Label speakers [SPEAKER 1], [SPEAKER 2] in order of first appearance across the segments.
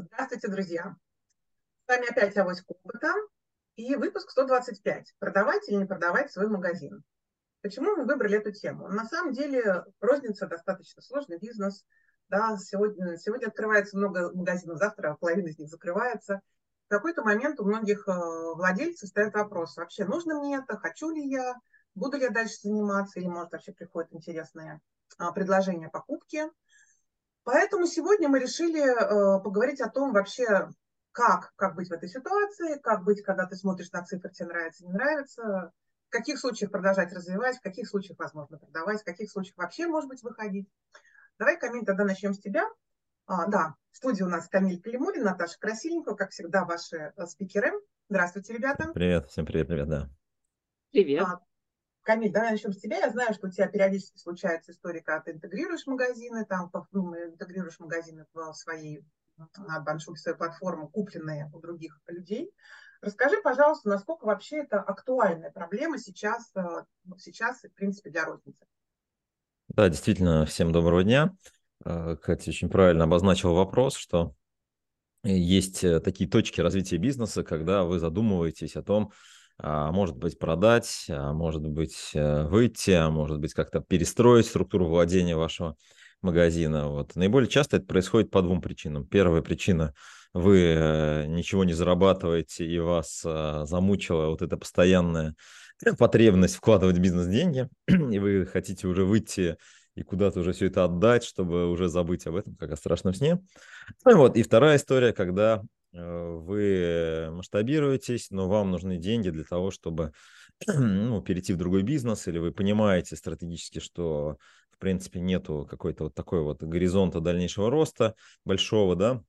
[SPEAKER 1] Здравствуйте, друзья! С вами опять Авось Опыта и выпуск 125. Продавать или не продавать свой магазин. Почему мы выбрали эту тему? На самом деле розница достаточно сложный бизнес. Да, сегодня, сегодня открывается много магазинов, завтра половина из них закрывается. В какой-то момент у многих э, владельцев стоит вопрос, вообще нужно мне это, хочу ли я, буду ли я дальше заниматься, или может вообще приходят интересные а, предложения покупки. Поэтому сегодня мы решили э, поговорить о том вообще, как, как быть в этой ситуации, как быть, когда ты смотришь на цифры, тебе нравится, не нравится, в каких случаях продолжать развивать, в каких случаях возможно продавать, в каких случаях вообще, может быть, выходить. Давай, Камиль, тогда начнем с тебя. А, да, в студии у нас Камиль Калимулин, Наташа Красильникова, как всегда, ваши э, спикеры. Здравствуйте, ребята.
[SPEAKER 2] Привет, всем привет, привет, да.
[SPEAKER 1] Привет. А, Камиль, давай начнем с тебя. Я знаю, что у тебя периодически случается история, когда ты интегрируешь магазины, там, ну, интегрируешь магазины в своей, на большую свою платформу, купленные у других людей. Расскажи, пожалуйста, насколько вообще это актуальная проблема сейчас, э, сейчас в принципе, для розницы?
[SPEAKER 2] Да, действительно, всем доброго дня. Э, Катя очень правильно обозначила вопрос, что есть э, такие точки развития бизнеса, когда вы задумываетесь о том, а может быть продать, а может быть э, выйти, а может быть как-то перестроить структуру владения вашего магазина. Вот. Наиболее часто это происходит по двум причинам. Первая причина – вы э, ничего не зарабатываете и вас замучила вот эта постоянная потребность вкладывать в бизнес деньги, и вы хотите уже выйти и куда-то уже все это отдать, чтобы уже забыть об этом, как о страшном сне. Вот. И вторая история, когда вы масштабируетесь, но вам нужны деньги для того, чтобы ну, перейти в другой бизнес, или вы понимаете стратегически, что в принципе нету какой-то вот такой вот горизонта дальнейшего роста большого, да,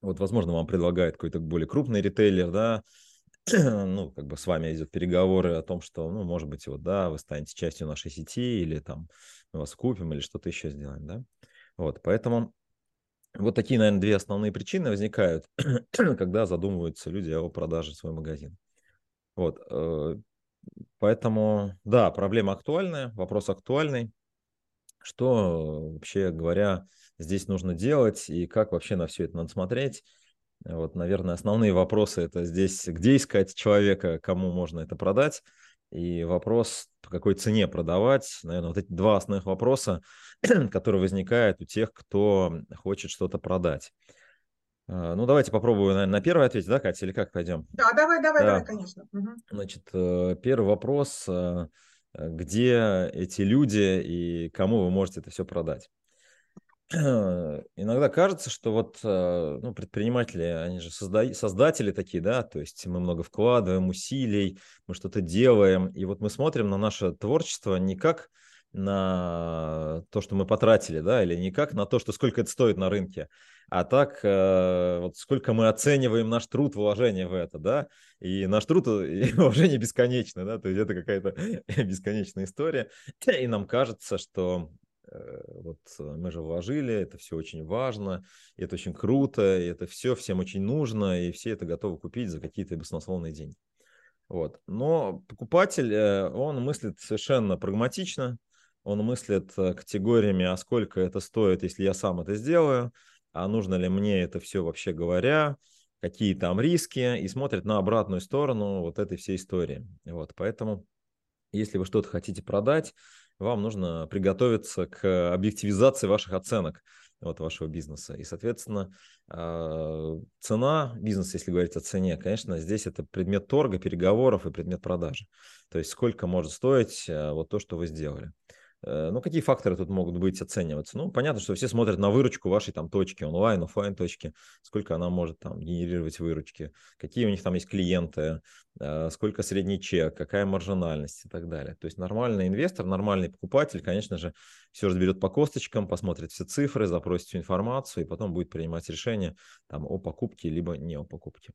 [SPEAKER 2] вот, возможно, вам предлагает какой-то более крупный ритейлер, да, ну, как бы с вами идет переговоры о том, что, ну, может быть, вот, да, вы станете частью нашей сети, или там мы вас купим, или что-то еще сделаем, да. Вот, поэтому вот такие, наверное, две основные причины возникают, когда задумываются люди о продаже своего магазина. Вот. Э, поэтому, да, проблема актуальная, вопрос актуальный. Что, вообще говоря, здесь нужно делать и как вообще на все это надо смотреть? Вот, наверное, основные вопросы это здесь, где искать человека, кому можно это продать, и вопрос, по какой цене продавать. Наверное, вот эти два основных вопроса, которые возникают у тех, кто хочет что-то продать. А, ну, давайте попробую, наверное, на первый ответить, да, Катя, или как пойдем?
[SPEAKER 1] Да, давай, давай, да. давай, конечно. Угу.
[SPEAKER 2] Значит, э, первый вопрос, э, где эти люди и кому вы можете это все продать? Иногда кажется, что вот э, ну, предприниматели, они же созда... создатели такие, да, то есть мы много вкладываем усилий, мы что-то делаем, и вот мы смотрим на наше творчество не как на то, что мы потратили, да, или не как на то, что сколько это стоит на рынке, а так, э, вот сколько мы оцениваем наш труд, вложение в это, да, и наш труд и вложение бесконечно, да, то есть это какая-то бесконечная история, и нам кажется, что Э, вот э, мы же вложили, это все очень важно, это очень круто, это все всем очень нужно, и все это готовы купить за какие-то баснословные деньги. Вот. Но покупатель, э, он мыслит совершенно прагматично, он мыслит категориями, а сколько это стоит, если я сам это сделаю, а нужно ли мне это все вообще говоря, какие там риски, и смотрит на обратную сторону вот этой всей истории. Вот. Поэтому, если вы что-то хотите продать, вам нужно приготовиться к объективизации ваших оценок вот, вашего бизнеса. И, соответственно, а, цена бизнеса, если говорить о цене, конечно, здесь это предмет торга, переговоров и предмет продажи. То есть сколько может стоить а, вот то, что вы сделали. Э, ну, какие факторы тут могут быть оцениваться? Ну, понятно, что все смотрят на выручку вашей там точки, онлайн, офлайн точки, сколько она может там генерировать выручки, какие у них там есть клиенты, э, сколько средний чек, какая маржинальность и так далее. То есть нормальный инвестор, нормальный покупатель, конечно же, все разберет по косточкам, посмотрит все цифры, запросит всю информацию и потом будет принимать решение там о покупке либо не о покупке.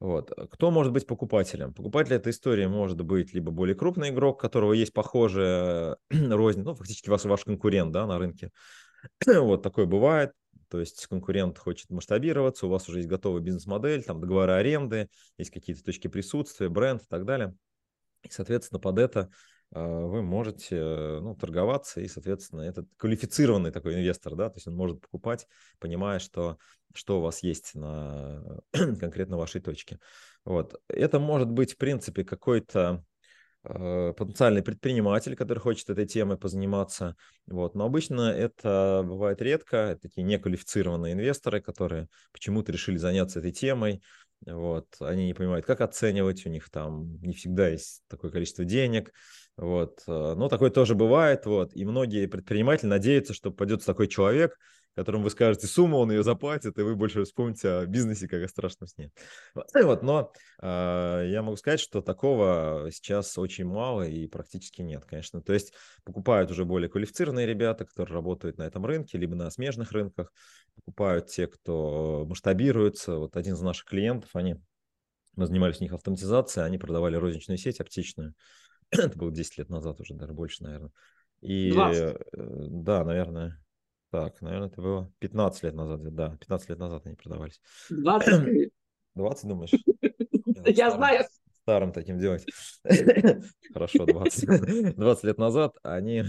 [SPEAKER 2] Вот. Кто может быть покупателем? Покупатель этой истории может быть либо более крупный игрок, у которого есть похожая рознь, ну, фактически ваш, ваш конкурент да, на рынке. вот такое бывает. То есть конкурент хочет масштабироваться, у вас уже есть готовая бизнес-модель, там договоры аренды, есть какие-то точки присутствия, бренд и так далее. И, соответственно, под это вы можете ну, торговаться, и, соответственно, этот квалифицированный такой инвестор, да, то есть он может покупать, понимая, что, что у вас есть на конкретно вашей точке. Вот. Это может быть, в принципе, какой-то Э, потенциальный предприниматель, который хочет этой темой позаниматься. Вот. Но обычно это бывает редко, это такие неквалифицированные инвесторы, которые почему-то решили заняться этой темой. Вот. Они не понимают, как оценивать, у них там не всегда есть такое количество денег. Вот. Э, но такое тоже бывает. Вот. И многие предприниматели надеются, что попадется такой человек, которому вы скажете сумму, он ее заплатит, и вы больше вспомните о бизнесе, как о страшном сне. Вот, но э, я могу сказать, что такого сейчас очень мало и практически нет, конечно. То есть покупают уже более квалифицированные ребята, которые работают на этом рынке, либо на смежных рынках, покупают те, кто масштабируется. Вот один из наших клиентов, они мы занимались у них автоматизацией, они продавали розничную сеть аптечную. Это было 10 лет назад уже, даже больше, наверное. И 20. Э, да, наверное, так, наверное, это было 15 лет назад. Да, 15 лет назад они продавались.
[SPEAKER 3] 20?
[SPEAKER 2] 20, думаешь?
[SPEAKER 3] Я знаю.
[SPEAKER 2] Старым таким делать. Хорошо, 20. 20 лет назад они...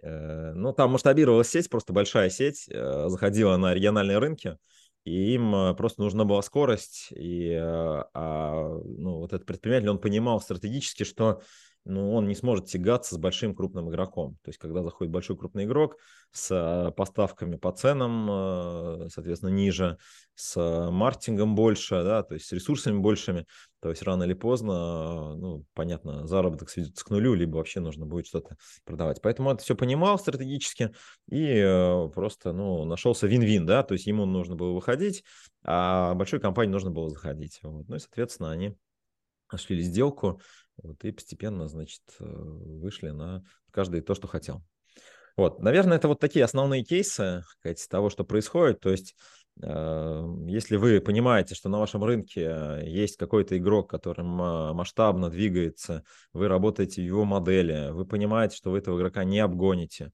[SPEAKER 2] Э, ну, там масштабировалась сеть, просто большая сеть, э, заходила на региональные рынки, и им э, просто нужна была скорость, и а, ну, вот этот предприниматель, он понимал стратегически, что ну, он не сможет тягаться с большим крупным игроком. То есть, когда заходит большой крупный игрок с э, поставками по ценам, э, соответственно, ниже, с маркетингом больше, да, то есть с ресурсами большими, то есть рано или поздно, ну, понятно, заработок сведется к нулю, либо вообще нужно будет что-то продавать. Поэтому это все понимал стратегически и э, просто, ну, нашелся вин-вин, да, то есть ему нужно было выходить, а большой компании нужно было заходить. Вот. Ну и, соответственно, они нашли сделку, вот, и постепенно, значит, э, вышли на каждый то, что хотел. Вот, наверное, это вот такие основные кейсы сказать, того, что происходит. То есть, э, если вы понимаете, что на вашем рынке есть какой-то игрок, который масштабно двигается, вы работаете в его модели, вы понимаете, что вы этого игрока не обгоните,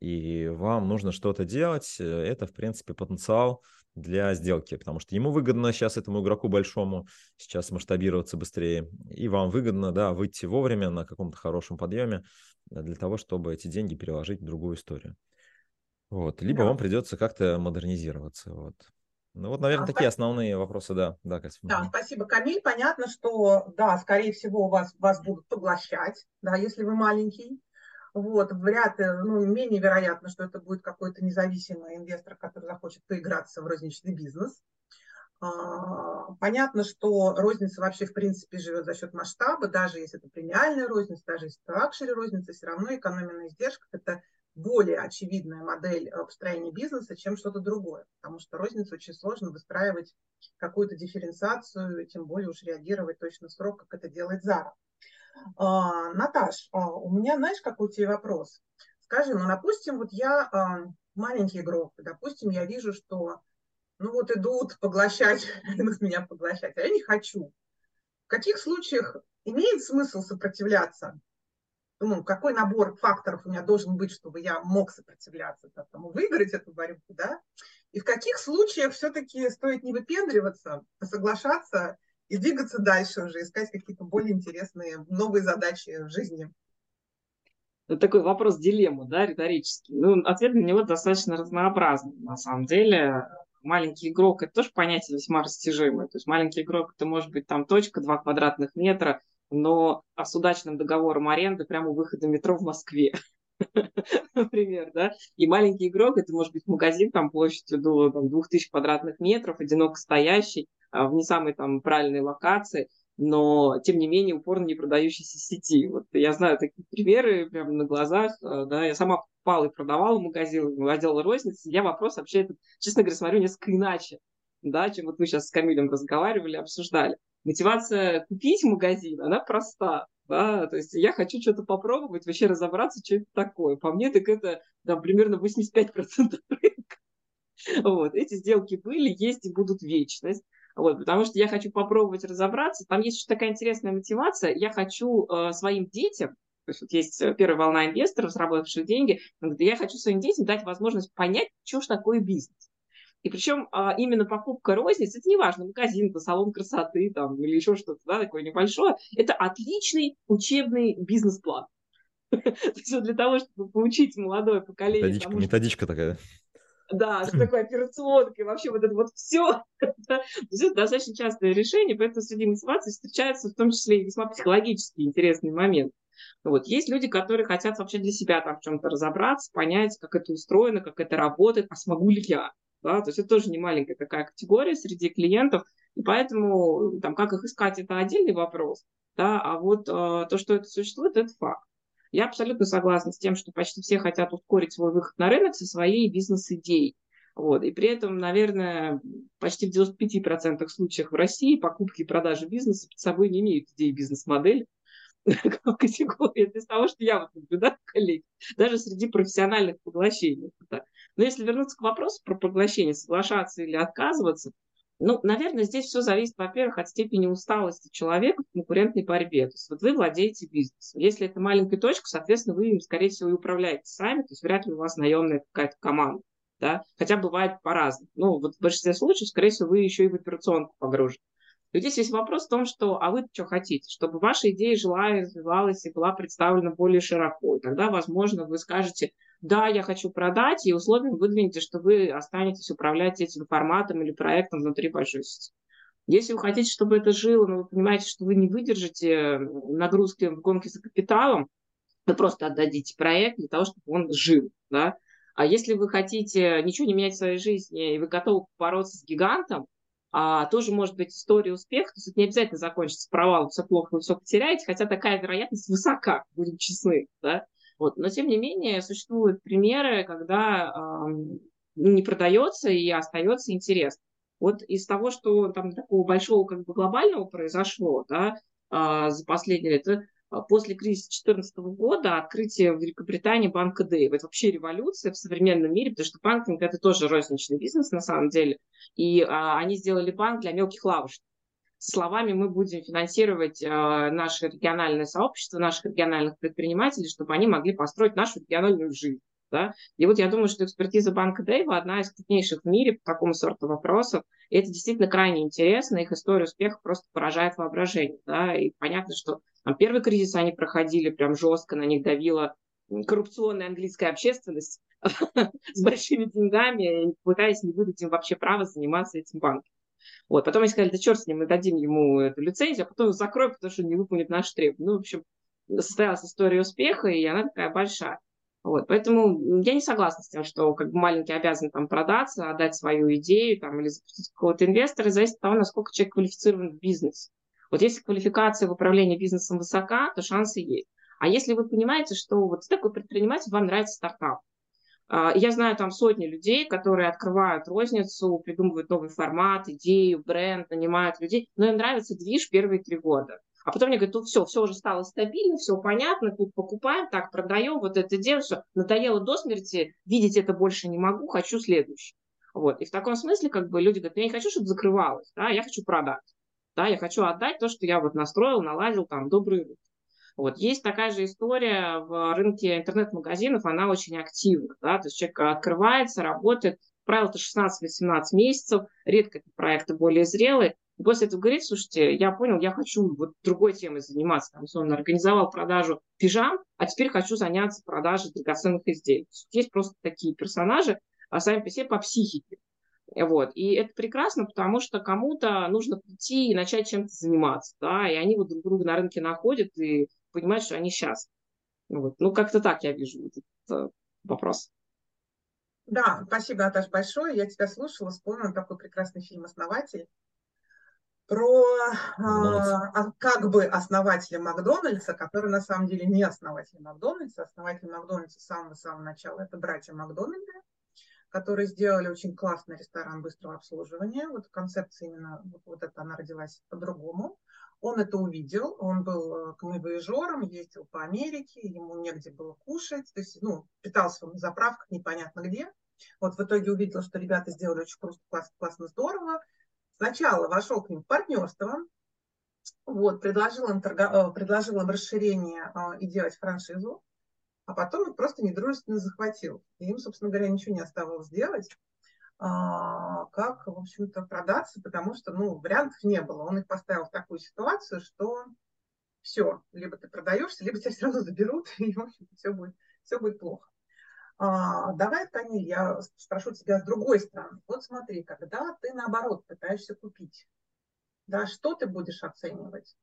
[SPEAKER 2] и вам нужно что-то делать, э, это, в принципе, потенциал для сделки, потому что ему выгодно сейчас этому игроку большому сейчас масштабироваться быстрее, и вам выгодно, да, выйти вовремя на каком-то хорошем подъеме для того, чтобы эти деньги переложить в другую историю. Вот. Либо да. вам придется как-то модернизироваться. Вот. Ну вот, наверное, да, такие спасибо. основные вопросы, да.
[SPEAKER 1] Да, Катя. да, спасибо, Камиль. Понятно, что, да, скорее всего, вас, вас будут поглощать, да, если вы маленький. Вот, вряд ли, ну, менее вероятно, что это будет какой-то независимый инвестор, который захочет поиграться в розничный бизнес. А, понятно, что розница вообще в принципе живет за счет масштаба, даже если это премиальная розница, даже если это luxury розница, все равно экономия на издержках – это более очевидная модель построения бизнеса, чем что-то другое, потому что розницу очень сложно выстраивать какую-то дифференциацию, тем более уж реагировать точно в срок, как это делает Зара. А, Наташ, а, у меня, знаешь, какой тебе вопрос? Скажи, ну, допустим, вот я а, маленький игрок, допустим, я вижу, что ну вот идут поглощать, идут меня поглощать, а я не хочу. В каких случаях имеет смысл сопротивляться? Ну, какой набор факторов у меня должен быть, чтобы я мог сопротивляться, тому выиграть эту борьбу, да? И в каких случаях все-таки стоит не выпендриваться, а соглашаться и двигаться дальше уже, искать какие-то более интересные новые задачи в жизни.
[SPEAKER 3] Это такой вопрос дилемму, да, риторический. Ну, ответ на него достаточно разнообразный, на самом деле. Маленький игрок – это тоже понятие весьма растяжимое. То есть маленький игрок – это может быть там точка, два квадратных метра, но с удачным договором аренды прямо у выхода метро в Москве. например, да, и маленький игрок, это может быть магазин там площадью до там, 2000 квадратных метров, одиноко стоящий, а, в не самой там правильной локации, но, тем не менее, упорно не продающийся сети. Вот я знаю такие примеры прямо на глазах, а, да, я сама покупала и продавала магазин, отдел розницы, я вопрос вообще, честно говоря, смотрю несколько иначе, да, чем вот мы сейчас с Камилем разговаривали, обсуждали. Мотивация купить магазин, она проста да, то есть я хочу что-то попробовать, вообще разобраться, что это такое. По мне, так это там, примерно 85% рынка. Вот, эти сделки были, есть и будут вечность. Вот, потому что я хочу попробовать разобраться. Там есть еще такая интересная мотивация. Я хочу э, своим детям, то есть вот есть э, первая волна инвесторов, заработавших деньги, я хочу своим детям дать возможность понять, что же такое бизнес. И причем а, именно покупка розниц, это не важно, магазин, салон красоты там, или еще что-то да, такое небольшое, это отличный учебный бизнес-план. Для того, чтобы поучить молодое поколение.
[SPEAKER 2] Методичка, методичка такая.
[SPEAKER 3] Да, что такое операционка, и вообще вот это вот все. это достаточно частое решение, поэтому среди мотивации встречается в том числе и весьма психологически интересный момент. Вот. Есть люди, которые хотят вообще для себя там в чем-то разобраться, понять, как это устроено, как это работает, а смогу ли я. Да? То есть это тоже не маленькая такая категория среди клиентов, и поэтому там, как их искать, это отдельный вопрос. Да? А вот э, то, что это существует, это факт. Я абсолютно согласна с тем, что почти все хотят ускорить свой выход на рынок со своей бизнес-идеей. Вот. И при этом, наверное, почти в 95% случаев в России покупки и продажи бизнеса под собой не имеют идеи бизнес-модели категории. Из того, что я вот наблюдаю, коллеги, даже среди профессиональных поглощений. Но если вернуться к вопросу про поглощение, соглашаться или отказываться, ну, наверное, здесь все зависит, во-первых, от степени усталости человека в конкурентной борьбе. То есть вот вы владеете бизнесом. Если это маленькая точка, соответственно, вы им, скорее всего, и управляете сами, то есть вряд ли у вас наемная какая-то команда. Да? Хотя бывает по-разному. Ну, вот в большинстве случаев, скорее всего, вы еще и в операционку погружены. И здесь есть вопрос в том, что, а вы что хотите? Чтобы ваша идея жила и развивалась и была представлена более широко. И тогда, возможно, вы скажете, да, я хочу продать, и условием выдвинете, что вы останетесь управлять этим форматом или проектом внутри большой сети. Если вы хотите, чтобы это жило, но вы понимаете, что вы не выдержите нагрузки в гонке за капиталом, вы просто отдадите проект для того, чтобы он жил. Да? А если вы хотите ничего не менять в своей жизни, и вы готовы бороться с гигантом, а, тоже может быть история успеха, то есть это не обязательно закончится провалом, все плохо, вы все потеряете, хотя такая вероятность высока, будем честны. Да? Вот. Но, тем не менее, существуют примеры, когда э, не продается и остается интерес. Вот из того, что там такого большого как бы глобального произошло да, э, за последние лет, после кризиса 2014 года открытие в Великобритании банка Дэйв. Это вообще революция в современном мире, потому что банкинг – это тоже розничный бизнес на самом деле. И а, они сделали банк для мелких лавочников словами мы будем финансировать э, наше региональное сообщество, наших региональных предпринимателей, чтобы они могли построить нашу региональную жизнь. Да? И вот я думаю, что экспертиза банка Дэйва одна из крупнейших в мире по такому сорту вопросов. И это действительно крайне интересно. Их история успеха просто поражает воображение. Да? И понятно, что там, первый кризис они проходили прям жестко, на них давила коррупционная английская общественность с большими деньгами, пытаясь не выдать им вообще право заниматься этим банком. Вот. Потом они сказали, да черт с ним, мы дадим ему эту лицензию, а потом закроем, потому что не выполнит наши требования. Ну, в общем, состоялась история успеха, и она такая большая. Вот, поэтому я не согласна с тем, что как бы маленький обязан там продаться, отдать свою идею там, или запустить какого-то инвестора, зависит от того, насколько человек квалифицирован в бизнесе. Вот если квалификация в управлении бизнесом высока, то шансы есть. А если вы понимаете, что вот такой предприниматель, вам нравится стартап, я знаю там сотни людей, которые открывают розницу, придумывают новый формат, идею, бренд, нанимают людей, но им нравится движ первые три года. А потом мне говорят, ну все, все уже стало стабильно, все понятно, тут покупаем, так продаем, вот это дело, все, надоело до смерти, видеть это больше не могу, хочу следующий. Вот. И в таком смысле как бы люди говорят, я не хочу, чтобы закрывалось, да, я хочу продать. Да, я хочу отдать то, что я вот настроил, наладил, там, добрые руки. Вот. Есть такая же история в рынке интернет-магазинов, она очень активна. Да? То есть человек открывается, работает, правило, это 16-18 месяцев, редко это проекты более зрелые. И после этого говорит, слушайте, я понял, я хочу вот другой темой заниматься. Там, он организовал продажу пижам, а теперь хочу заняться продажей драгоценных изделий. Есть просто такие персонажи, а сами по себе по психике. Вот. И это прекрасно, потому что кому-то нужно прийти и начать чем-то заниматься. Да? И они вот друг друга на рынке находят и понимать, что они счастливы. Ну вот. Ну, как-то так я вижу этот э, вопрос.
[SPEAKER 1] Да, спасибо, Наташа, большое. Я тебя слушала, вспомнила такой прекрасный фильм «Основатель» про э, как бы основателя Макдональдса, который на самом деле не основатель Макдональдса. Основатель Макдональдса с самого-самого начала – это братья Макдональды, которые сделали очень классный ресторан быстрого обслуживания. Вот концепция именно, вот, вот это она родилась по-другому. Он это увидел, он был э, ездил по Америке, ему негде было кушать, то есть, ну, питался он на заправках непонятно где. Вот в итоге увидел, что ребята сделали очень просто классно, классно здорово. Сначала вошел к ним в партнерство, вот, предложил им, торго, э, предложил им расширение э, и делать франшизу, а потом их просто недружественно захватил. И им, собственно говоря, ничего не оставалось делать. А, как, в общем-то, продаться, потому что, ну, вариантов не было. Он их поставил в такую ситуацию, что все, либо ты продаешься, либо тебя равно заберут, и, в общем, все будет, все будет плохо. А, давай, Камиль, я спрошу тебя с другой стороны. Вот смотри, когда ты, наоборот, пытаешься купить, да, что ты будешь оценивать?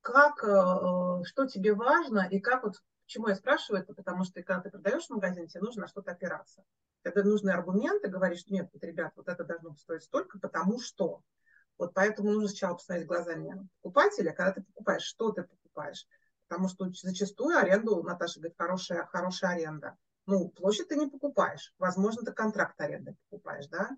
[SPEAKER 1] Как, э, что тебе важно и как вот Почему я спрашиваю это? Потому что когда ты продаешь в магазин, тебе нужно на что-то опираться. Когда нужны аргументы, говоришь, нет, вот, ребят, вот это должно стоить столько, потому что. Вот поэтому нужно сначала посмотреть глазами покупателя, когда ты покупаешь, что ты покупаешь. Потому что зачастую аренду, Наташа говорит, хорошая, хорошая аренда. Ну, площадь ты не покупаешь. Возможно, ты контракт аренды покупаешь, да?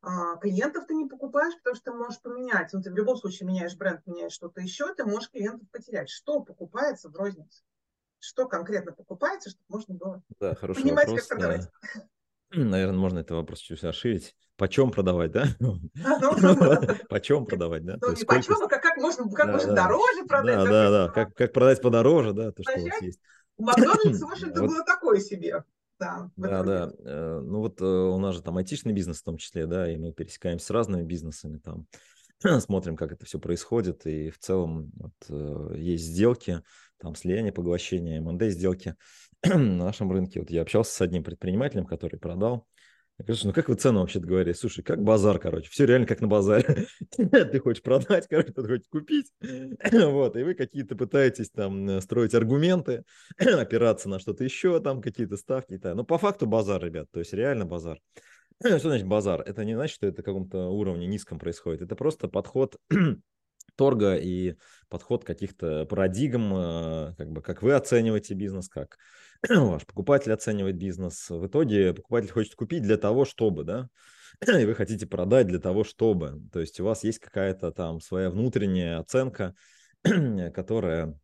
[SPEAKER 1] А, клиентов ты не покупаешь, потому что ты можешь поменять. Ну, ты в любом случае меняешь бренд, меняешь что-то еще, ты можешь клиентов потерять. Что покупается в рознице? Что конкретно покупается, чтобы можно было
[SPEAKER 2] да, хороший понимать, вопрос, как продавать. Да. Наверное, можно этот вопрос чуть расширить. Почем продавать, да? А, ну, почем продавать, да?
[SPEAKER 1] Ну, не почем, а как, можно, дороже продать.
[SPEAKER 2] Да, да, да. Как, как продать подороже, да, то, что у вас есть.
[SPEAKER 1] У Макдональдса, в общем-то, было такое себе. Да,
[SPEAKER 2] да, да. Э, ну вот э, у нас же там айтишный бизнес в том числе, да, и мы пересекаемся с разными бизнесами там, смотрим, как это все происходит, и в целом вот, э, есть сделки, там слияние, поглощение, МНД сделки на нашем рынке. Вот я общался с одним предпринимателем, который продал. Я говорю, ну как вы цену вообще говорите? Слушай, как базар, короче, все реально как на базаре. Ты хочешь продать, короче, ты хочешь купить. вот, и вы какие-то пытаетесь там э, строить аргументы, опираться на что-то еще, там какие-то ставки и. Но по факту базар, ребят, то есть реально базар. Что значит базар? Это не значит, что это каком-то уровне низком происходит. Это просто подход торга и подход каких-то парадигм, э, как бы как вы оцениваете бизнес, как ваш покупатель оценивает бизнес. В итоге покупатель хочет купить для того, чтобы, да, и вы хотите продать для того, чтобы. То есть у вас есть какая-то там своя внутренняя оценка, которая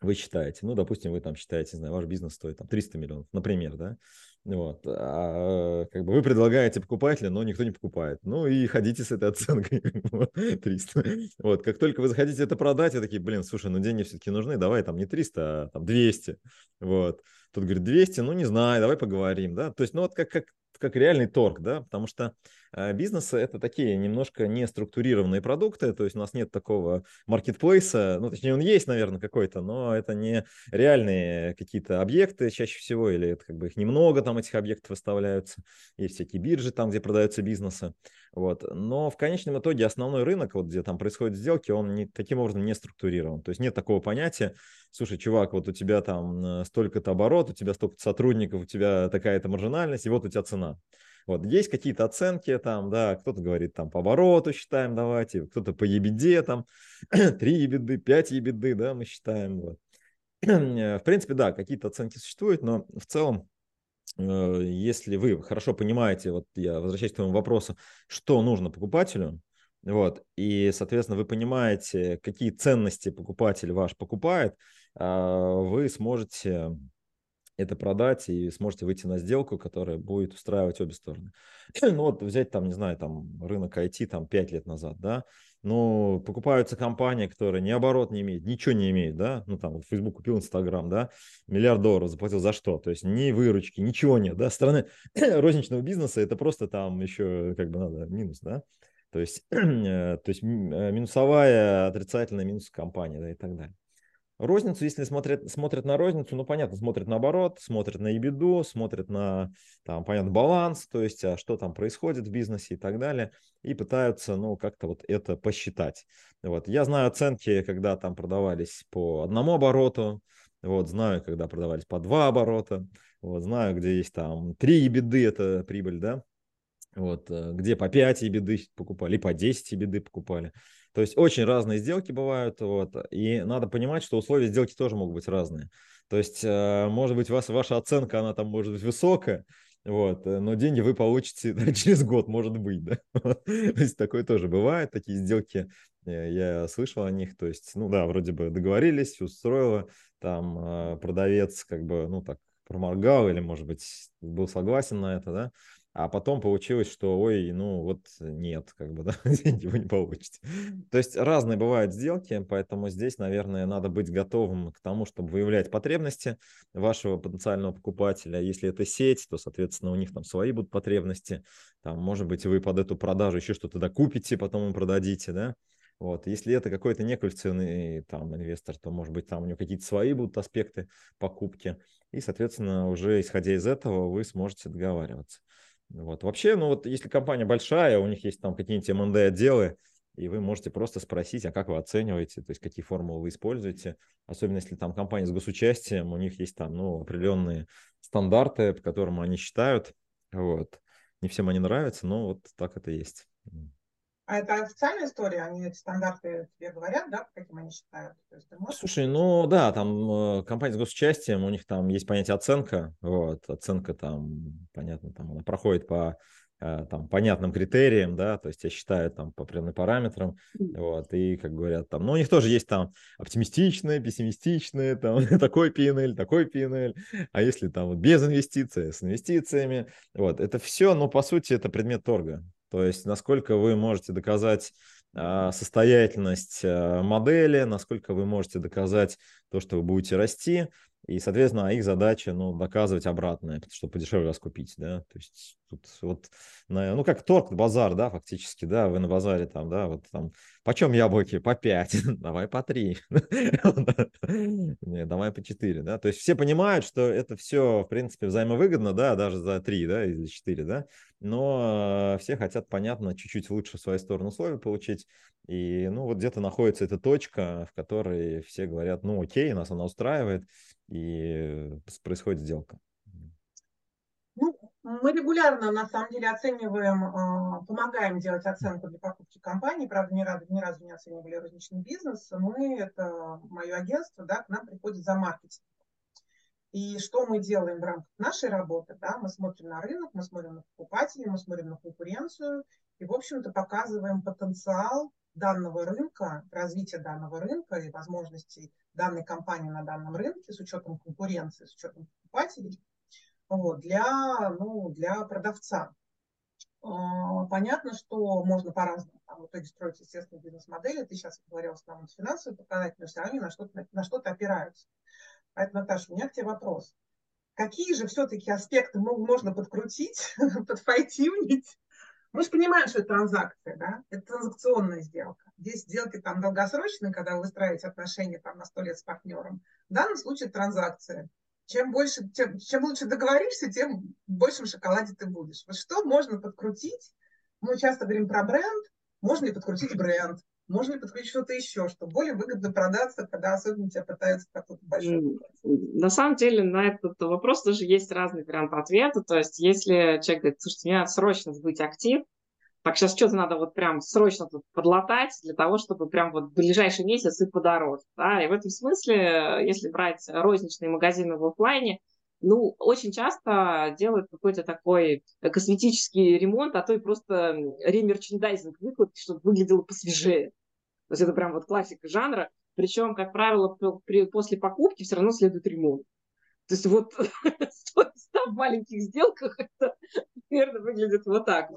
[SPEAKER 2] вы считаете, ну, допустим, вы там считаете, не знаю, ваш бизнес стоит там 300 миллионов, например, да, вот, а, как бы вы предлагаете покупателя, но никто не покупает, ну, и ходите с этой оценкой 300, вот, как только вы захотите это продать, вы такие, блин, слушай, ну, деньги все-таки нужны, давай там не 300, а там 200, вот, Тут говорит 200, ну не знаю, давай поговорим, да. То есть, ну вот как, как как реальный торг, да, потому что э, бизнесы это такие немножко не структурированные продукты, то есть у нас нет такого маркетплейса, ну, точнее, он есть, наверное, какой-то, но это не реальные какие-то объекты чаще всего, или это как бы их немного, там этих объектов выставляются, есть всякие биржи там, где продаются бизнесы, вот, но в конечном итоге основной рынок, вот где там происходят сделки, он не, таким образом не структурирован, то есть нет такого понятия, слушай, чувак, вот у тебя там э, столько-то оборот, у тебя столько-то сотрудников, у тебя такая-то маржинальность, и вот у тебя цена, вот, есть какие-то оценки там, да, кто-то говорит там по обороту считаем, давайте, кто-то по ебеде там, 3 ебеды, 5 ебеды, да, мы считаем, вот. В принципе, да, какие-то оценки существуют, но в целом, э, если вы хорошо понимаете, вот я возвращаюсь к твоему вопросу, что нужно покупателю, вот, и, соответственно, вы понимаете, какие ценности покупатель ваш покупает, а, вы сможете это продать и сможете выйти на сделку, которая будет устраивать обе стороны. ну вот взять там, не знаю, там рынок IT там 5 лет назад, да, ну, покупаются компании, которые ни оборот не имеют, ничего не имеют, да, ну, там, Facebook купил Instagram, да, миллиард долларов заплатил за что, то есть ни выручки, ничего нет, да, стороны розничного бизнеса это просто там еще, как бы, надо минус, да, то есть, э, то есть э, минусовая, отрицательная минус компании, да, и так далее. Розницу, если смотрят, смотрят на розницу, ну, понятно, смотрят на оборот, смотрят на EBITDA, смотрят на, там, понятно, баланс, то есть, а что там происходит в бизнесе и так далее, и пытаются, ну, как-то вот это посчитать. Вот. Я знаю оценки, когда там продавались по одному обороту, вот, знаю, когда продавались по два оборота, вот, знаю, где есть там три EBITDA, это прибыль, да, вот, э, где по 5 ебеды покупали, по 10 ебеды покупали. То есть очень разные сделки бывают, вот, и надо понимать, что условия сделки тоже могут быть разные. То есть, э, может быть, вас, ваша оценка, она там может быть высокая, вот, э, но деньги вы получите да, через год, может быть, да. То есть такое тоже бывает, такие сделки, я слышал о них, то есть, ну да, вроде бы договорились, устроило, там продавец как бы, ну так, проморгал или, может быть, был согласен на это, да, а потом получилось, что, ой, ну вот нет, как бы, да, деньги вы не получите. То есть разные бывают сделки, поэтому здесь, наверное, надо быть готовым к тому, чтобы выявлять потребности вашего потенциального покупателя. Если это сеть, то, соответственно, у них там свои будут потребности. Там, может быть, вы под эту продажу еще что-то докупите, потом им продадите, да. Вот. Если это какой-то неквалифицированный там инвестор, то, может быть, там у него какие-то свои будут аспекты покупки. И, соответственно, уже исходя из этого вы сможете договариваться. Вот. Вообще, ну вот если компания большая, у них есть там какие-нибудь МНД-отделы, и вы можете просто спросить, а как вы оцениваете, то есть какие формулы вы используете, особенно если там компания с госучастием, у них есть там ну, определенные стандарты, по которым они считают, вот. Не всем они нравятся, но вот так это есть.
[SPEAKER 1] А это официальная история? Они эти стандарты тебе говорят, да, каким они считают? То есть
[SPEAKER 2] можешь... Слушай, ну да, там э, компания с госучастием, у них там есть понятие оценка. Вот, оценка там, понятно, там она проходит по Э, там, понятным критериям, да, то есть я считаю там по определенным параметрам, вот, и, как говорят, там, ну, у них тоже есть там оптимистичные, пессимистичные, там, такой PNL, такой PNL, а если там вот без инвестиций, с инвестициями, вот, это все, ну, по сути, это предмет торга, то есть насколько вы можете доказать а, состоятельность а, модели, насколько вы можете доказать то, что вы будете расти, и, соответственно, их задача, ну, доказывать обратное, чтобы подешевле вас купить, да, то есть тут вот, ну, как торг, базар, да, фактически, да, вы на базаре там, да, вот там, почем яблоки? По 5, давай по 3, не, давай по 4, да, то есть все понимают, что это все, в принципе, взаимовыгодно, да, даже за 3, да, или 4, да, но все хотят, понятно, чуть-чуть лучше в свою сторону условия получить, и, ну, вот где-то находится эта точка, в которой все говорят, ну, окей, нас она устраивает, и происходит сделка.
[SPEAKER 1] Ну, мы регулярно, на самом деле, оцениваем, а, помогаем делать оценку для покупки компании. Правда, ни разу, ни разу не оценивали розничный бизнес. Мы, это мое агентство, да, к нам приходит за маркетинг. И что мы делаем в рамках нашей работы? Да? Мы смотрим на рынок, мы смотрим на покупателей, мы смотрим на конкуренцию и, в общем-то, показываем потенциал данного рынка, развития данного рынка и возможностей данной компании на данном рынке с учетом конкуренции, с учетом покупателей вот, для, ну, для продавца. А, понятно, что можно по-разному там, в итоге строить, естественно, бизнес-модели. Ты сейчас говорил в основном финансовые показатели, но все равно на что-то, на что-то опираются. Поэтому, Наташа, у меня к тебе вопрос. Какие же все-таки аспекты можно подкрутить, подфайтивнить, мы же понимаем, что это транзакция, да? Это транзакционная сделка. Здесь сделки там долгосрочные, когда вы выстраиваете отношения там на сто лет с партнером. В данном случае транзакция. Чем больше, чем, чем лучше договоришься, тем в большем шоколаде ты будешь. Вот что можно подкрутить? Мы часто говорим про бренд. Можно ли подкрутить бренд? Можно ли подключить что-то еще, что более выгодно продаться, когда особенно тебя пытаются какой-то большой?
[SPEAKER 3] На самом деле на этот вопрос тоже есть разный вариант ответа. То есть если человек говорит, слушайте, мне надо срочно сбыть актив, так сейчас что-то надо вот прям срочно тут подлатать для того, чтобы прям вот в ближайший месяц и подороже. Да? И в этом смысле, если брать розничные магазины в офлайне, ну, очень часто делают какой-то такой косметический ремонт, а то и просто ремерчендайзинг выкладки, чтобы выглядело посвежее. То есть это прям вот классика жанра. Причем, как правило, при, после покупки все равно следует ремонт. То есть вот в маленьких сделках это примерно выглядит вот так.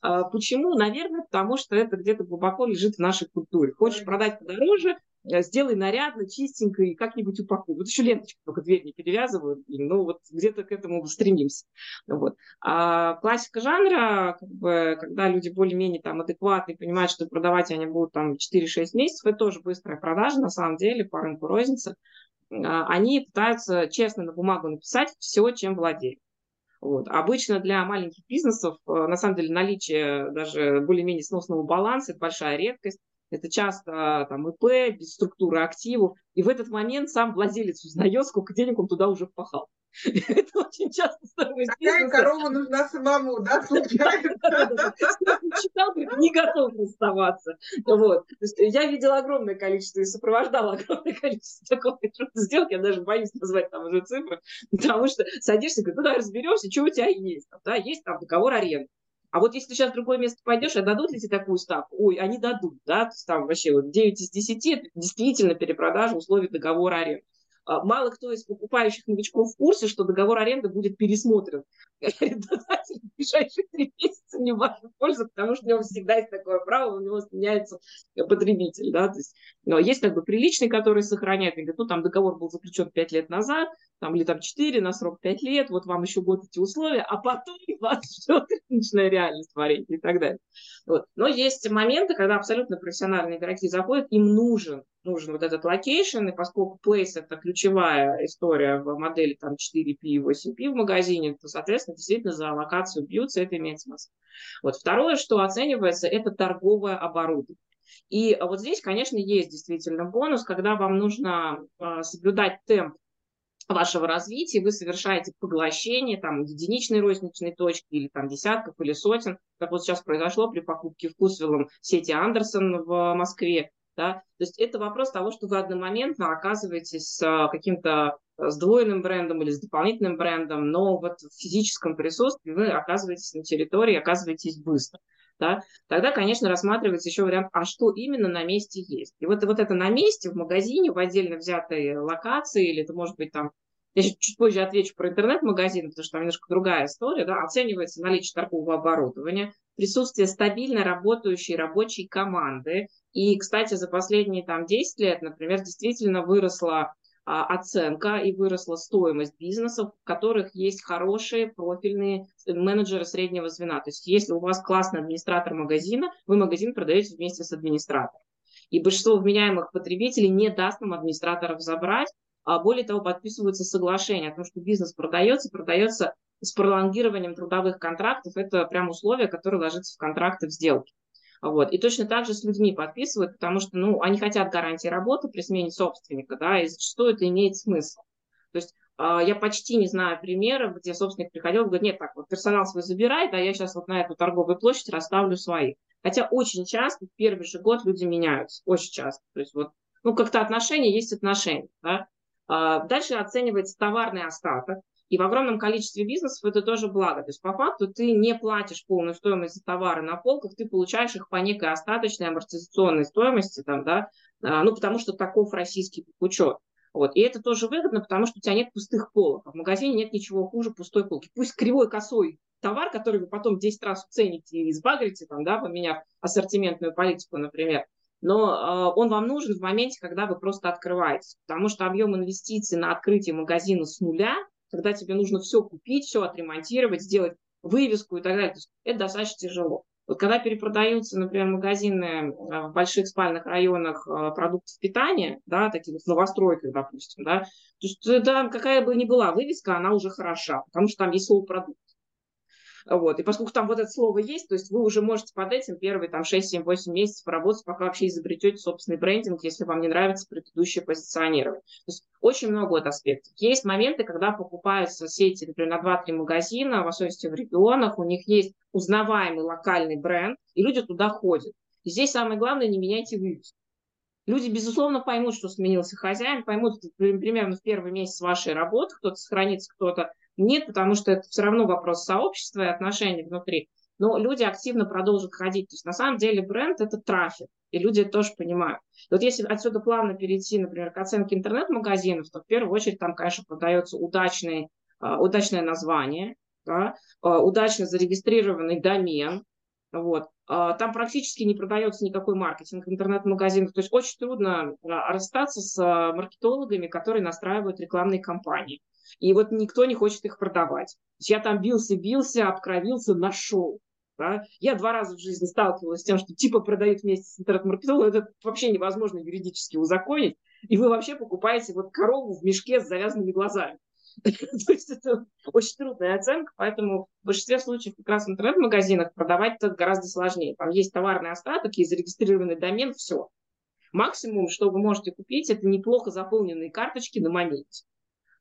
[SPEAKER 3] А почему? Наверное, потому что это где-то глубоко лежит в нашей культуре. Хочешь продать подороже, сделай нарядно, чистенько и как-нибудь упакуй. Вот еще ленточку только дверь не перевязывают, ну вот где-то к этому стремимся. Вот. А классика жанра, как бы, когда люди более-менее там адекватные, понимают, что продавать они будут там 4-6 месяцев, это тоже быстрая продажа, на самом деле, по рынку розницы. А, они пытаются честно на бумагу написать все, чем владеют. Вот. Обычно для маленьких бизнесов, э, на самом деле, наличие даже более-менее сносного баланса – это большая редкость это часто там ИП, без структуры активов, и в этот момент сам владелец узнает, сколько денег он туда уже впахал. Это очень часто
[SPEAKER 1] стоимость Какая корова нужна самому, да, случается?
[SPEAKER 3] Читал, не готов расставаться. Вот. Я видела огромное количество и сопровождала огромное количество такого сделок, я даже боюсь назвать там уже цифры, потому что садишься, говоришь, ну разберешься, что у тебя есть. Да, есть там договор аренды а вот если ты сейчас в другое место пойдешь, а дадут ли тебе такую ставку? Ой, они дадут, да, то есть там вообще вот 9 из 10 это действительно перепродажа условий договора аренды. А, мало кто из покупающих новичков в курсе, что договор аренды будет пересмотрен арендодатель в ближайшие три месяца не в вашу пользу, потому что у него всегда есть такое право, у него сменяется потребитель, да, то есть, но есть как бы приличный, который сохраняет, говорит, ну, там договор был заключен пять лет назад, там, или там четыре на срок пять лет, вот вам еще год эти условия, а потом вас ждет рыночная реальность творить и так далее. Вот. Но есть моменты, когда абсолютно профессиональные игроки заходят, им нужен нужен вот этот location, и поскольку place – это ключевая история в модели там 4P и 8P в магазине, то, соответственно, действительно за локацию бьются, это имеет смысл. Вот. Второе, что оценивается, это торговое оборудование. И вот здесь, конечно, есть действительно бонус, когда вам нужно э, соблюдать темп вашего развития, вы совершаете поглощение там единичной розничной точки или там десятков или сотен, как вот сейчас произошло при покупке вкусвиллом сети Андерсон в Москве, да? То есть это вопрос того, что вы одномоментно оказываетесь с а, каким-то а, сдвоенным брендом или с дополнительным брендом, но вот в физическом присутствии вы оказываетесь на территории, оказываетесь быстро. Да? Тогда, конечно, рассматривается еще вариант, а что именно на месте есть. И вот, вот это на месте, в магазине, в отдельно взятой локации, или это может быть там я чуть, позже отвечу про интернет-магазин, потому что там немножко другая история, да, оценивается наличие торгового оборудования, присутствие стабильно работающей рабочей команды, и, кстати, за последние там 10 лет, например, действительно выросла а, оценка и выросла стоимость бизнесов, в которых есть хорошие профильные менеджеры среднего звена. То есть если у вас классный администратор магазина, вы магазин продаете вместе с администратором. И большинство вменяемых потребителей не даст нам администраторов забрать, более того, подписываются соглашения о том, что бизнес продается, продается с пролонгированием трудовых контрактов. Это прям условие, которое ложится в контракты в сделке. Вот. И точно так же с людьми подписывают, потому что ну, они хотят гарантии работы при смене собственника, да, и зачастую это имеет смысл. То есть э, я почти не знаю примеров, где собственник приходил и говорит, нет, так, вот персонал свой забирает, а я сейчас вот на эту торговую площадь расставлю свои. Хотя очень часто, в первый же год люди меняются, очень часто. То есть вот, ну, как-то отношения есть отношения, да. А, дальше оценивается товарный остаток. И в огромном количестве бизнесов это тоже благо. То есть по факту ты не платишь полную стоимость за товары на полках, ты получаешь их по некой остаточной амортизационной стоимости, там, да, а, ну потому что таков российский учет. Вот. И это тоже выгодно, потому что у тебя нет пустых полок. А в магазине нет ничего хуже пустой полки. Пусть кривой косой товар, который вы потом 10 раз уцените и избагрите, там, да, поменяв ассортиментную политику, например, но э, он вам нужен в моменте, когда вы просто открываетесь, потому что объем инвестиций на открытие магазина с нуля когда тебе нужно все купить, все отремонтировать, сделать вывеску и так далее. Это достаточно тяжело. Вот когда перепродаются, например, магазины а, в больших спальных районах а, продуктов питания, да, таких вот новостройках, допустим, да, то есть да, какая бы ни была вывеска, она уже хороша, потому что там есть слово продукт. Вот. И поскольку там вот это слово есть, то есть вы уже можете под этим первые там 6, 7, 8 месяцев поработать, пока вообще изобретете собственный брендинг, если вам не нравится предыдущее позиционирование. То есть очень много вот аспектов. Есть моменты, когда покупаются сети, например, на 2-3 магазина, в особенности в регионах, у них есть узнаваемый локальный бренд, и люди туда ходят. И здесь самое главное, не меняйте вывеску. Люди, безусловно, поймут, что сменился хозяин, поймут примерно в первый месяц вашей работы, кто-то сохранится, кто-то нет, потому что это все равно вопрос сообщества и отношений внутри. Но люди активно продолжат ходить. То есть на самом деле бренд – это трафик, и люди это тоже понимают. И вот если отсюда плавно перейти, например, к оценке интернет-магазинов, то в первую очередь там, конечно, продается удачный, а, удачное название, да, а, удачно зарегистрированный домен, вот. А, там практически не продается никакой маркетинг интернет-магазинов. То есть очень трудно расстаться с маркетологами, которые настраивают рекламные кампании. И вот никто не хочет их продавать. Я там бился-бился, обкровился, нашел. Да? Я два раза в жизни сталкивалась с тем, что типа продают вместе с интернет-маркетологом, это вообще невозможно юридически узаконить, и вы вообще покупаете вот корову в мешке с завязанными глазами. То есть это очень трудная оценка, поэтому в большинстве случаев как раз в интернет-магазинах продавать это гораздо сложнее. Там есть товарный остаток, есть зарегистрированный домен, все. Максимум, что вы можете купить, это неплохо заполненные карточки на моменте.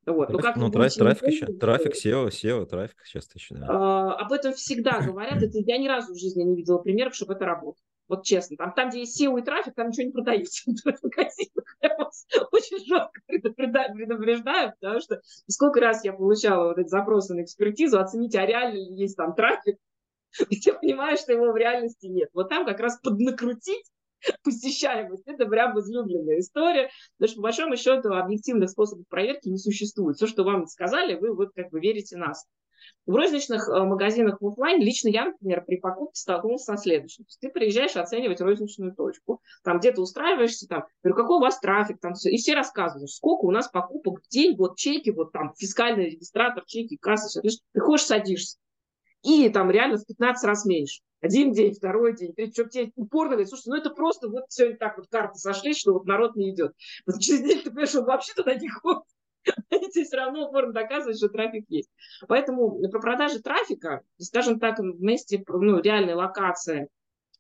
[SPEAKER 2] Вот. Ну, как ну трафик, трафик еще, трафик, SEO, SEO, трафик сейчас еще. Да.
[SPEAKER 3] А, об этом всегда говорят. Это я ни разу в жизни не видела примеров, чтобы это работало. Вот честно, там, там, где есть SEO и трафик, там ничего не продается в магазинах. Я вас очень жестко предупреждаю, потому что сколько раз я получала вот эти запросы на экспертизу, оцените, а реально ли есть там трафик, и ты понимаешь, что его в реальности нет. Вот там как раз поднакрутить посещаемость. Это прям излюбленная история. Потому что, по большому счету, объективных способов проверки не существует. Все, что вам сказали, вы вот как бы верите нас. В розничных э, магазинах в офлайн лично я, например, при покупке столкнулся со следующим. То есть ты приезжаешь оценивать розничную точку, там где-то устраиваешься, там, говорю, какой у вас трафик, там все, и все рассказывают, сколько у нас покупок в день, вот чеки, вот там фискальный регистратор, чеки, касса, все. Ты приходишь, садишься, и там реально в 15 раз меньше. Один день, второй день, третий, что тебе упорно говорит, слушай, ну это просто вот все так вот карты сошли, что вот народ не идет. Вот через день ты понимаешь, он вообще туда не ходит. Тебе все равно упорно доказывает, что трафик есть. Поэтому про продажи трафика, скажем так, в месте ну, реальной локации,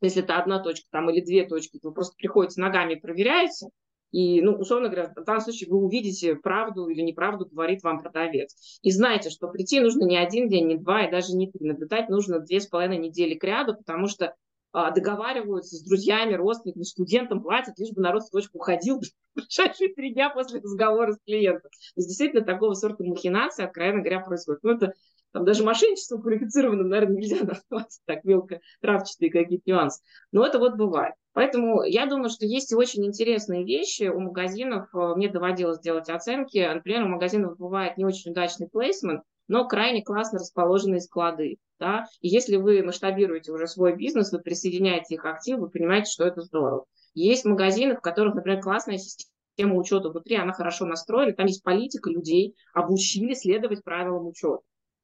[SPEAKER 3] если это одна точка там или две точки, то просто приходите ногами и проверяете, и, ну, условно говоря, в данном случае вы увидите, правду или неправду говорит вам продавец. И знаете, что прийти нужно не один день, не два и даже не три. Наблюдать нужно две с половиной недели к ряду, потому что а, договариваются с друзьями, родственниками, студентам, платят, лишь бы народ в точку уходил в ближайшие три дня после разговора с клиентом. То есть действительно такого сорта махинации, откровенно говоря, происходит. Ну, это там даже мошенничеством квалифицированным, наверное, нельзя назвать так мелко травчатые какие-то нюансы. Но это вот бывает. Поэтому я думаю, что есть и очень интересные вещи у магазинов. Э, мне доводилось делать оценки. Например, у магазинов бывает не очень удачный плейсмент, но крайне классно расположенные склады. Да? И если вы масштабируете уже свой бизнес, вы присоединяете их актив, вы понимаете, что это здорово. Есть магазины, в которых, например, классная система учета внутри, она хорошо настроена, там есть политика людей, обучили следовать правилам учета.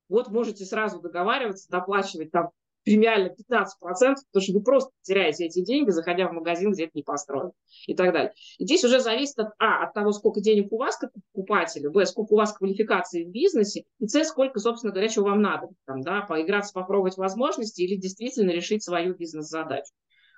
[SPEAKER 3] Вот можете сразу договариваться, доплачивать там премиально 15%, потому что вы просто теряете эти деньги, заходя в магазин, где это не построено и так далее. И здесь уже зависит от, а, от того, сколько денег у вас как покупателя, б, сколько у вас квалификации в бизнесе, и с, сколько, собственно говоря, чего вам надо, там, да, поиграться, попробовать возможности или действительно решить свою бизнес-задачу.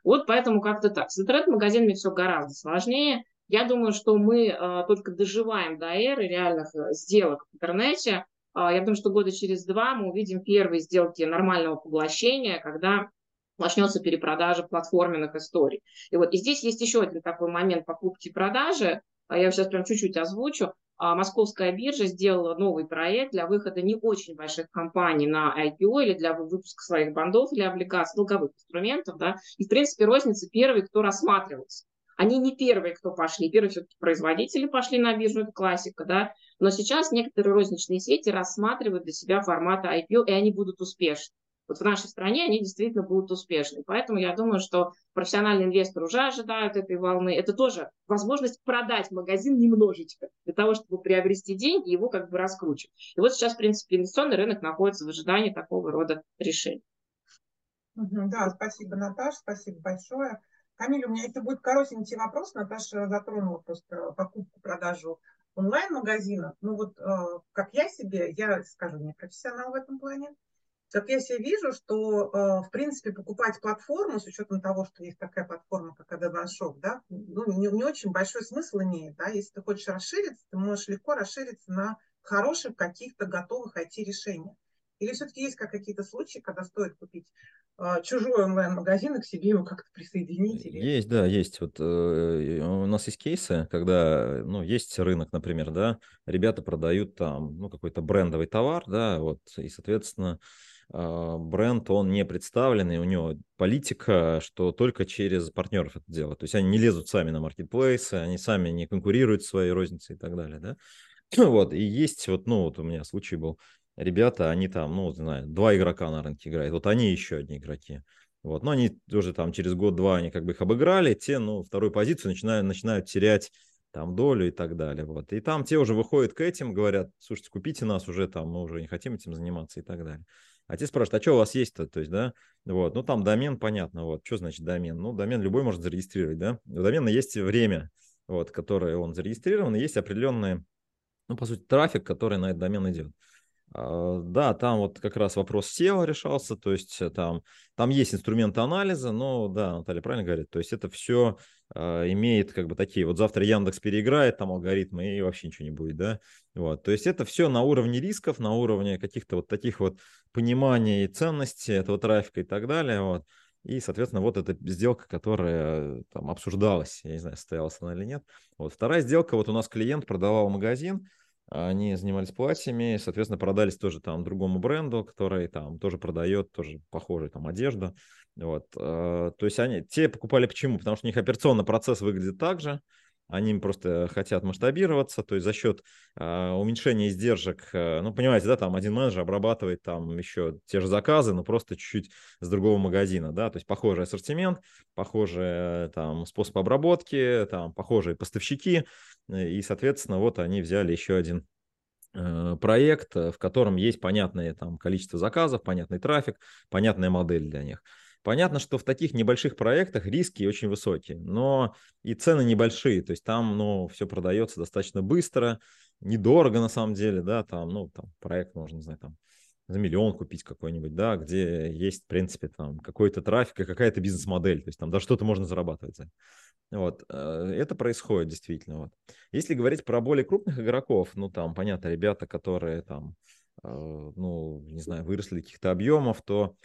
[SPEAKER 3] Вот поэтому как-то так. С интернет-магазинами все гораздо сложнее. Я думаю, что мы э, только доживаем до эры реальных э, сделок в интернете, я думаю, что года через два мы увидим первые сделки нормального поглощения, когда начнется перепродажа платформенных историй. И вот и здесь есть еще один такой момент покупки и продажи. А я сейчас прям чуть-чуть озвучу. А, Московская биржа сделала новый проект для выхода не очень больших компаний на IPO или для выпуска своих бандов или облигаций, долговых инструментов. Да? И, в принципе, розница первый, кто рассматривался. Они не первые, кто пошли. Первые все-таки производители пошли на биржу, это классика, да. Но сейчас некоторые розничные сети рассматривают для себя форматы IPO, и они будут успешны. Вот в нашей стране они действительно будут успешны. Поэтому я думаю, что профессиональный инвестор уже ожидают этой волны. Это тоже возможность продать магазин немножечко для того, чтобы приобрести деньги и его как бы раскручивать. И вот сейчас, в принципе, инвестиционный рынок находится в ожидании такого рода решений.
[SPEAKER 1] Да, спасибо, Наташа, спасибо большое. Камиль, у меня это будет коротенький вопрос. Наташа затронула просто покупку, продажу онлайн-магазинов. Ну вот э, как я себе, я скажу, не профессионал в этом плане, как я себе вижу, что, э, в принципе, покупать платформу, с учетом того, что есть такая платформа, как Adobe Shop, да, ну, не, не очень большой смысл имеет. Да? Если ты хочешь расшириться, ты можешь легко расшириться на хороших каких-то готовых IT-решениях. Или все-таки есть как какие-то случаи, когда стоит купить чужой онлайн-магазин и к себе его как-то присоединить? Или...
[SPEAKER 2] Есть, да, есть. Вот э, у нас есть кейсы, когда, ну, есть рынок, например, да, ребята продают там, ну, какой-то брендовый товар, да, вот, и, соответственно, э, бренд, он не представленный, у него политика, что только через партнеров это делать. То есть они не лезут сами на маркетплейсы, они сами не конкурируют своей рознице и так далее, да. Вот, и есть вот, ну, вот у меня случай был, ребята, они там, ну, знаю, два игрока на рынке играют, вот они еще одни игроки. Вот, но они уже там через год-два они как бы их обыграли, те, ну, вторую позицию начинают, начинают терять там долю и так далее. Вот. И там те уже выходят к этим, говорят, слушайте, купите нас уже там, мы уже не хотим этим заниматься и так далее. А те спрашивают, а что у вас есть-то? То есть, да, вот, ну там домен, понятно, вот, что значит домен? Ну, домен любой может зарегистрировать, да. У домена есть время, вот, которое он зарегистрирован, и есть определенный, ну, по сути, трафик, который на этот домен идет. А, да, там вот как раз вопрос SEO решался, то есть э, там, там есть инструменты анализа, но да, Наталья правильно говорит, то есть это все э, имеет как бы такие, вот завтра Яндекс переиграет там алгоритмы и вообще ничего не будет, да, вот, то есть это все на уровне рисков, на уровне каких-то вот таких вот понимания и ценности этого трафика и так далее, вот, и, соответственно, вот эта сделка, которая там обсуждалась, я не знаю, состоялась она или нет. Вот вторая сделка, вот у нас клиент продавал магазин, они занимались платьями, соответственно, продались тоже там другому бренду, который там тоже продает тоже похожую там одежду. Вот. Э, то есть они, те покупали почему? Потому что у них операционный процесс выглядит так же, они просто хотят масштабироваться, то есть за счет э, уменьшения издержек, э, ну, понимаете, да, там один менеджер обрабатывает там еще те же заказы, но просто чуть-чуть с другого магазина, да, то есть похожий ассортимент, похожий там способ обработки, там похожие поставщики, и, соответственно, вот они взяли еще один э, проект, в котором есть понятное там количество заказов, понятный трафик, понятная модель для них. Понятно, что в таких небольших проектах риски очень высокие, но и цены небольшие, то есть там, ну, все продается достаточно быстро, недорого на самом деле, да, там, ну, там проект можно, не знаю, там за миллион купить какой-нибудь, да, где есть, в принципе, там какой-то трафик и какая-то бизнес-модель, то есть там даже что-то можно зарабатывать. Вот, э, это происходит действительно. Вот. Если говорить про более крупных игроков, ну, там, понятно, ребята, которые там, э, ну, не знаю, выросли каких-то объемов, то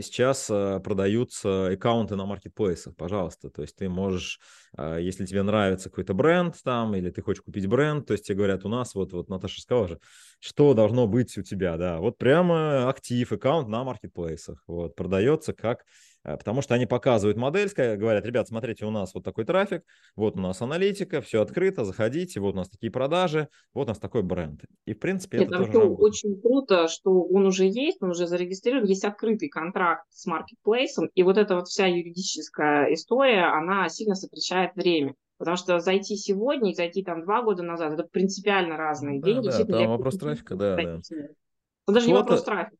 [SPEAKER 2] сейчас э, продаются аккаунты на маркетплейсах, пожалуйста. То есть ты можешь, э, если тебе нравится какой-то бренд там, или ты хочешь купить бренд, то есть тебе говорят, у нас, вот, вот Наташа сказала же, что должно быть у тебя, да, вот прямо актив, аккаунт на маркетплейсах, вот, продается как потому что они показывают модель, говорят, ребят, смотрите, у нас вот такой трафик, вот у нас аналитика, все открыто, заходите, вот у нас такие продажи, вот у нас такой бренд. И, в принципе, Нет, это тоже работает.
[SPEAKER 3] очень круто, что он уже есть, он уже зарегистрирован, есть открытый контракт с маркетплейсом, и вот эта вот вся юридическая история, она сильно сокращает время. Потому что зайти сегодня и зайти там два года назад, это принципиально разные
[SPEAKER 2] да,
[SPEAKER 3] деньги.
[SPEAKER 2] Да, там вопрос трафика, да, да.
[SPEAKER 3] Это даже не вопрос трафика.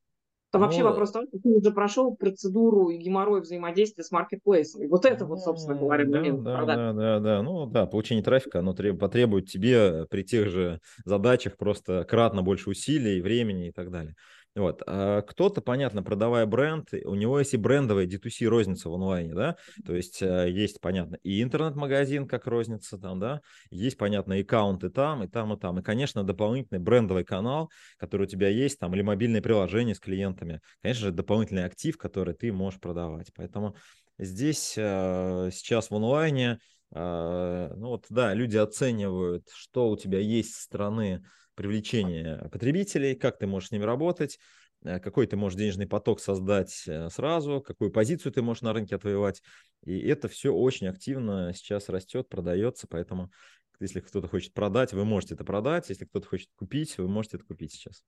[SPEAKER 3] То ну, вообще вопрос в том, что ты уже прошел процедуру и геморрой взаимодействия с маркетплейсом. И вот это вот, собственно говоря,
[SPEAKER 2] да,
[SPEAKER 3] момент
[SPEAKER 2] да, да, да, да. Ну да, получение трафика, оно потребует тебе при тех же задачах просто кратно больше усилий, времени и так далее. Вот. А кто-то, понятно, продавая бренд, у него есть и брендовая D2C розница в онлайне, да, то есть э, есть, понятно, и интернет-магазин как розница там, да, есть, понятно, и аккаунты там, и там, и там, и, конечно, дополнительный брендовый канал, который у тебя есть, там, или мобильное приложение с клиентами, конечно же, дополнительный актив, который ты можешь продавать, поэтому здесь э, сейчас в онлайне, э, ну вот, да, люди оценивают, что у тебя есть со стороны привлечение потребителей, как ты можешь с ними работать, э, какой ты можешь денежный поток создать э, сразу, какую позицию ты можешь на рынке отвоевать. И это все очень активно сейчас растет, продается, поэтому если кто-то хочет продать, вы можете это продать, если кто-то хочет купить, вы можете это купить сейчас.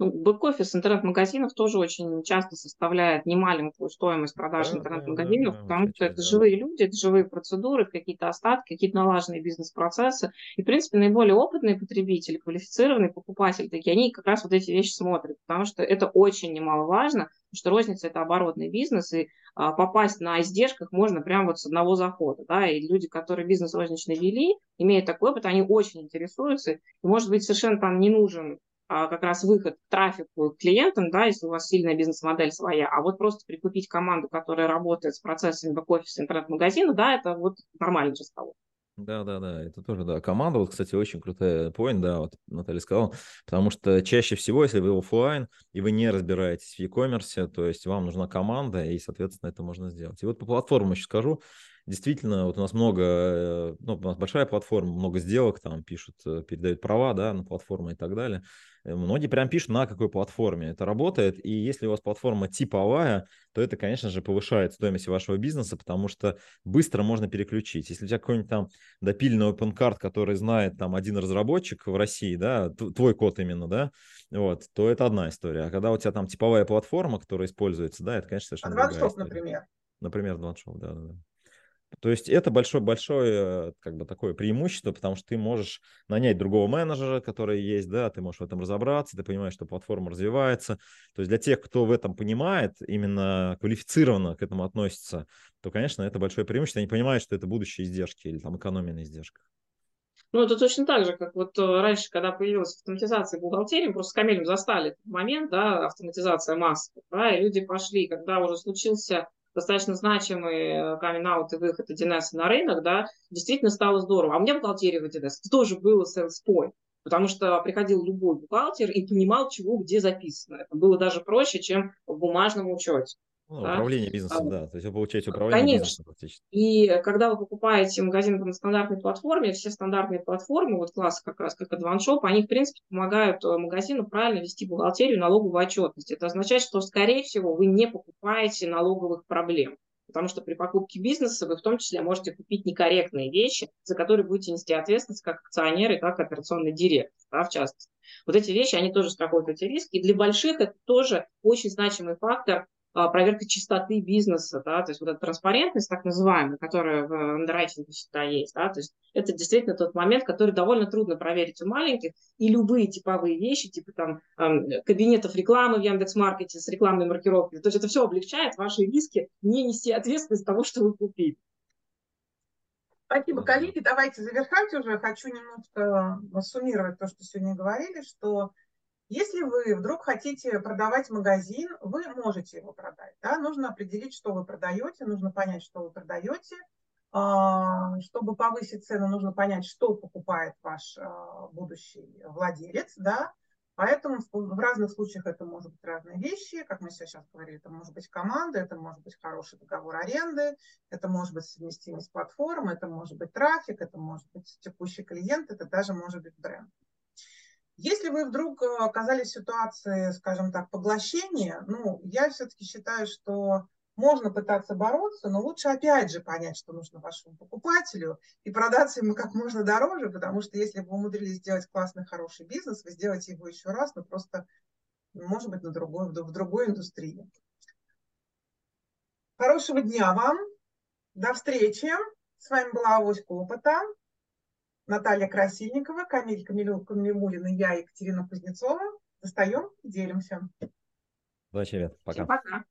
[SPEAKER 3] Ну, бэк-офис интернет-магазинов тоже очень часто составляет немаленькую стоимость продаж да, интернет-магазинов, да, да, потому что это да. живые люди, это живые процедуры, какие-то остатки, какие-то налаженные бизнес-процессы. И, в принципе, наиболее опытные потребители, квалифицированные покупатели, такие, они как раз вот эти вещи смотрят, потому что это очень немаловажно, потому что розница – это оборотный бизнес, и а, попасть на издержках можно прямо вот с одного захода. Да? И люди, которые бизнес розничный вели, имеют такой опыт, они очень интересуются, и, может быть, совершенно там не нужен как раз выход к трафику клиентам, да, если у вас сильная бизнес-модель своя, а вот просто прикупить команду, которая работает с процессами бэк-офиса интернет-магазина, да, это вот нормальный разговор.
[SPEAKER 2] Да, да, да, это тоже, да. Команда, вот, кстати, очень крутая point, да, вот Наталья сказала, потому что чаще всего, если вы офлайн и вы не разбираетесь в e-commerce, то есть вам нужна команда, и, соответственно, это можно сделать. И вот по платформам еще скажу, действительно, вот у нас много, э, ну, у нас большая платформа, много сделок там пишут, э, передают права, да, на платформу и так далее. Э, многие прям пишут, на какой платформе это работает. И если у вас платформа типовая, то это, конечно же, повышает стоимость вашего бизнеса, потому что быстро можно переключить. Если у тебя какой-нибудь там допиленный open card, который знает там один разработчик в России, да, твой код именно, да, вот, то это одна история. А когда у тебя там типовая платформа, которая используется, да, это, конечно, совершенно
[SPEAKER 1] Advanced другая история. например.
[SPEAKER 2] Например, Advanced да, да, да. То есть это большое-большое как бы такое преимущество, потому что ты можешь нанять другого менеджера, который есть, да, ты можешь в этом разобраться, ты понимаешь, что платформа развивается. То есть для тех, кто в этом понимает, именно квалифицированно к этому относится, то, конечно, это большое преимущество. Они понимают, что это будущие издержки или там экономия на издержках.
[SPEAKER 3] Ну, это точно так же, как вот э, раньше, когда появилась автоматизация бухгалтерии, просто с Камилем застали этот момент, да, автоматизация массовая, да, и люди пошли, когда уже случился достаточно значимый камин-аут и выход 1С на рынок, да, действительно стало здорово. А у меня бухгалтерия в 1С это тоже было point, потому что приходил любой бухгалтер и понимал, чего где записано. Это было даже проще, чем в бумажном учете.
[SPEAKER 2] Ну? Управление бизнесом, а, да. То есть вы получаете управление Конечно. бизнесом
[SPEAKER 3] практически. И когда вы покупаете магазин на стандартной платформе, все стандартные платформы, вот классы как раз как Advance Shop, они, в принципе, помогают э, магазину правильно вести бухгалтерию налоговую отчетность. Это означает, что, скорее всего, вы не покупаете налоговых проблем. Потому что при покупке бизнеса вы в том числе можете купить некорректные вещи, за которые будете нести ответственность как акционер и как операционный директор, да, в частности. Вот эти вещи, они тоже страхуют эти риски. И для больших это тоже очень значимый фактор а, проверка чистоты бизнеса, да, то есть вот эта транспарентность, так называемая, которая в андеррайтинге всегда есть, да, то есть это действительно тот момент, который довольно трудно проверить у маленьких, и любые типовые вещи, типа там кабинетов рекламы в Яндекс.Маркете с рекламной маркировкой, то есть это все облегчает ваши риски не нести ответственность того, что вы купили.
[SPEAKER 1] Спасибо, коллеги. Давайте завершать уже. Хочу немножко суммировать то, что сегодня говорили, что если вы вдруг хотите продавать магазин, вы можете его продать. Да? Нужно определить, что вы продаете, нужно понять, что вы продаете. А, чтобы повысить цену, нужно понять, что покупает ваш а, будущий владелец. Да? Поэтому в разных случаях это может быть разные вещи. Как мы сейчас говорили, это может быть команда, это может быть хороший договор аренды, это может быть совместимость платформ, это может быть трафик, это может быть текущий клиент, это даже может быть бренд. Если вы вдруг э, оказались в ситуации, скажем так, поглощения, ну, я все-таки считаю, что можно пытаться бороться, но лучше опять же понять, что нужно вашему покупателю и продаться ему как можно дороже, потому что если вы умудрились сделать классный, хороший бизнес, вы сделаете его еще раз, но просто, может быть, на другой, в другой индустрии. Хорошего дня вам. До встречи. С вами была Авоська Опыта. Наталья Красильникова, Камиль Камилюмулин и я, Екатерина Кузнецова. Достаем и делимся.
[SPEAKER 2] Удачи, ребят.
[SPEAKER 3] Пока. Всем пока.